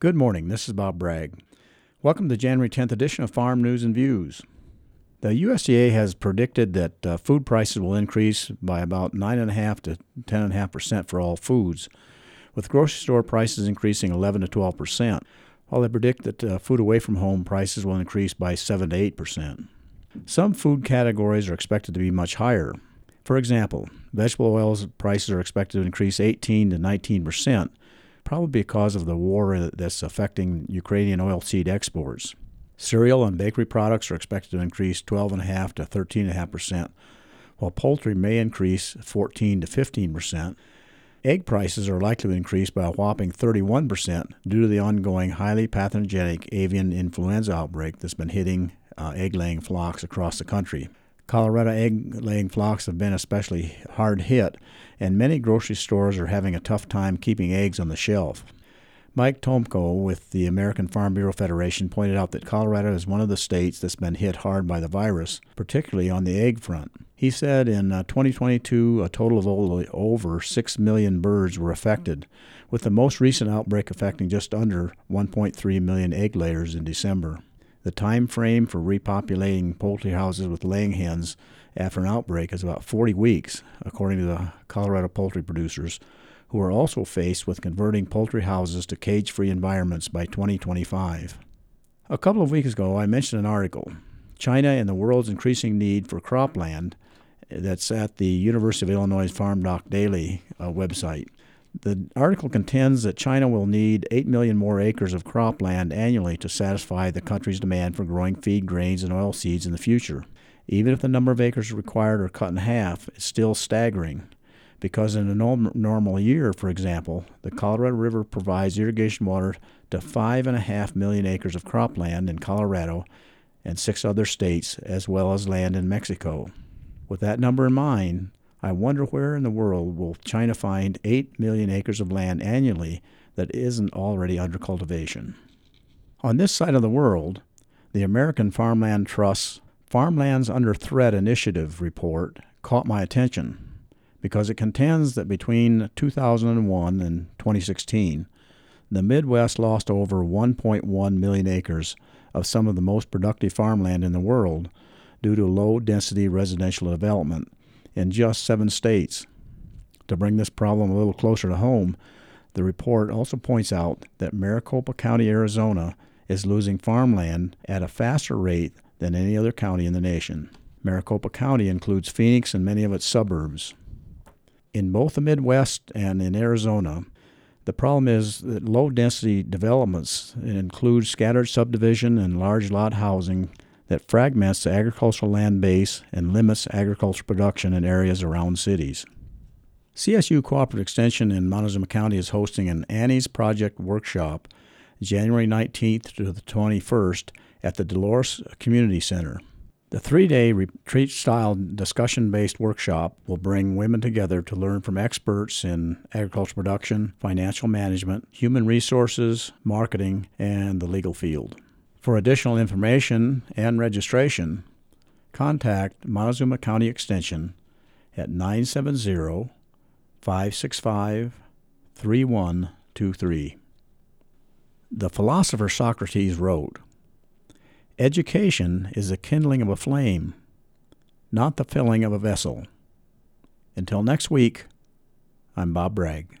Good morning. This is Bob Bragg. Welcome to the January 10th edition of Farm News and Views. The USDA has predicted that uh, food prices will increase by about 9.5 to 10.5% for all foods, with grocery store prices increasing 11 to 12%, while they predict that uh, food away from home prices will increase by 7 to 8%. Some food categories are expected to be much higher. For example, vegetable oils prices are expected to increase 18 to 19 percent, probably because of the war that's affecting Ukrainian oilseed exports. Cereal and bakery products are expected to increase 12.5 to 13.5 percent, while poultry may increase 14 to 15 percent. Egg prices are likely to increase by a whopping 31 percent due to the ongoing highly pathogenic avian influenza outbreak that's been hitting uh, egg-laying flocks across the country. Colorado egg laying flocks have been especially hard hit, and many grocery stores are having a tough time keeping eggs on the shelf. Mike Tomko with the American Farm Bureau Federation pointed out that Colorado is one of the states that's been hit hard by the virus, particularly on the egg front. He said in uh, 2022, a total of over 6 million birds were affected, with the most recent outbreak affecting just under 1.3 million egg layers in December. The time frame for repopulating poultry houses with laying hens after an outbreak is about 40 weeks, according to the Colorado poultry producers, who are also faced with converting poultry houses to cage free environments by 2025. A couple of weeks ago, I mentioned an article China and the world's increasing need for cropland that's at the University of Illinois Farm Doc Daily uh, website. The article contends that China will need 8 million more acres of cropland annually to satisfy the country's demand for growing feed grains and oilseeds in the future. Even if the number of acres required are cut in half, it's still staggering. Because in a normal year, for example, the Colorado River provides irrigation water to 5.5 million acres of cropland in Colorado and six other states, as well as land in Mexico. With that number in mind, I wonder where in the world will China find 8 million acres of land annually that isn't already under cultivation. On this side of the world, the American Farmland Trust's Farmlands Under Threat Initiative report caught my attention because it contends that between 2001 and 2016, the Midwest lost over 1.1 million acres of some of the most productive farmland in the world due to low density residential development in just seven states. To bring this problem a little closer to home, the report also points out that Maricopa County, Arizona, is losing farmland at a faster rate than any other county in the nation. Maricopa County includes Phoenix and many of its suburbs. In both the Midwest and in Arizona, the problem is that low density developments include scattered subdivision and large lot housing that fragments the agricultural land base and limits agricultural production in areas around cities. CSU Cooperative Extension in Montezuma County is hosting an Annie's Project workshop January 19th to the 21st at the Dolores Community Center. The three day retreat style discussion based workshop will bring women together to learn from experts in agricultural production, financial management, human resources, marketing, and the legal field. For additional information and registration, contact Montezuma County Extension at 970 565 3123. The philosopher Socrates wrote Education is the kindling of a flame, not the filling of a vessel. Until next week, I'm Bob Bragg.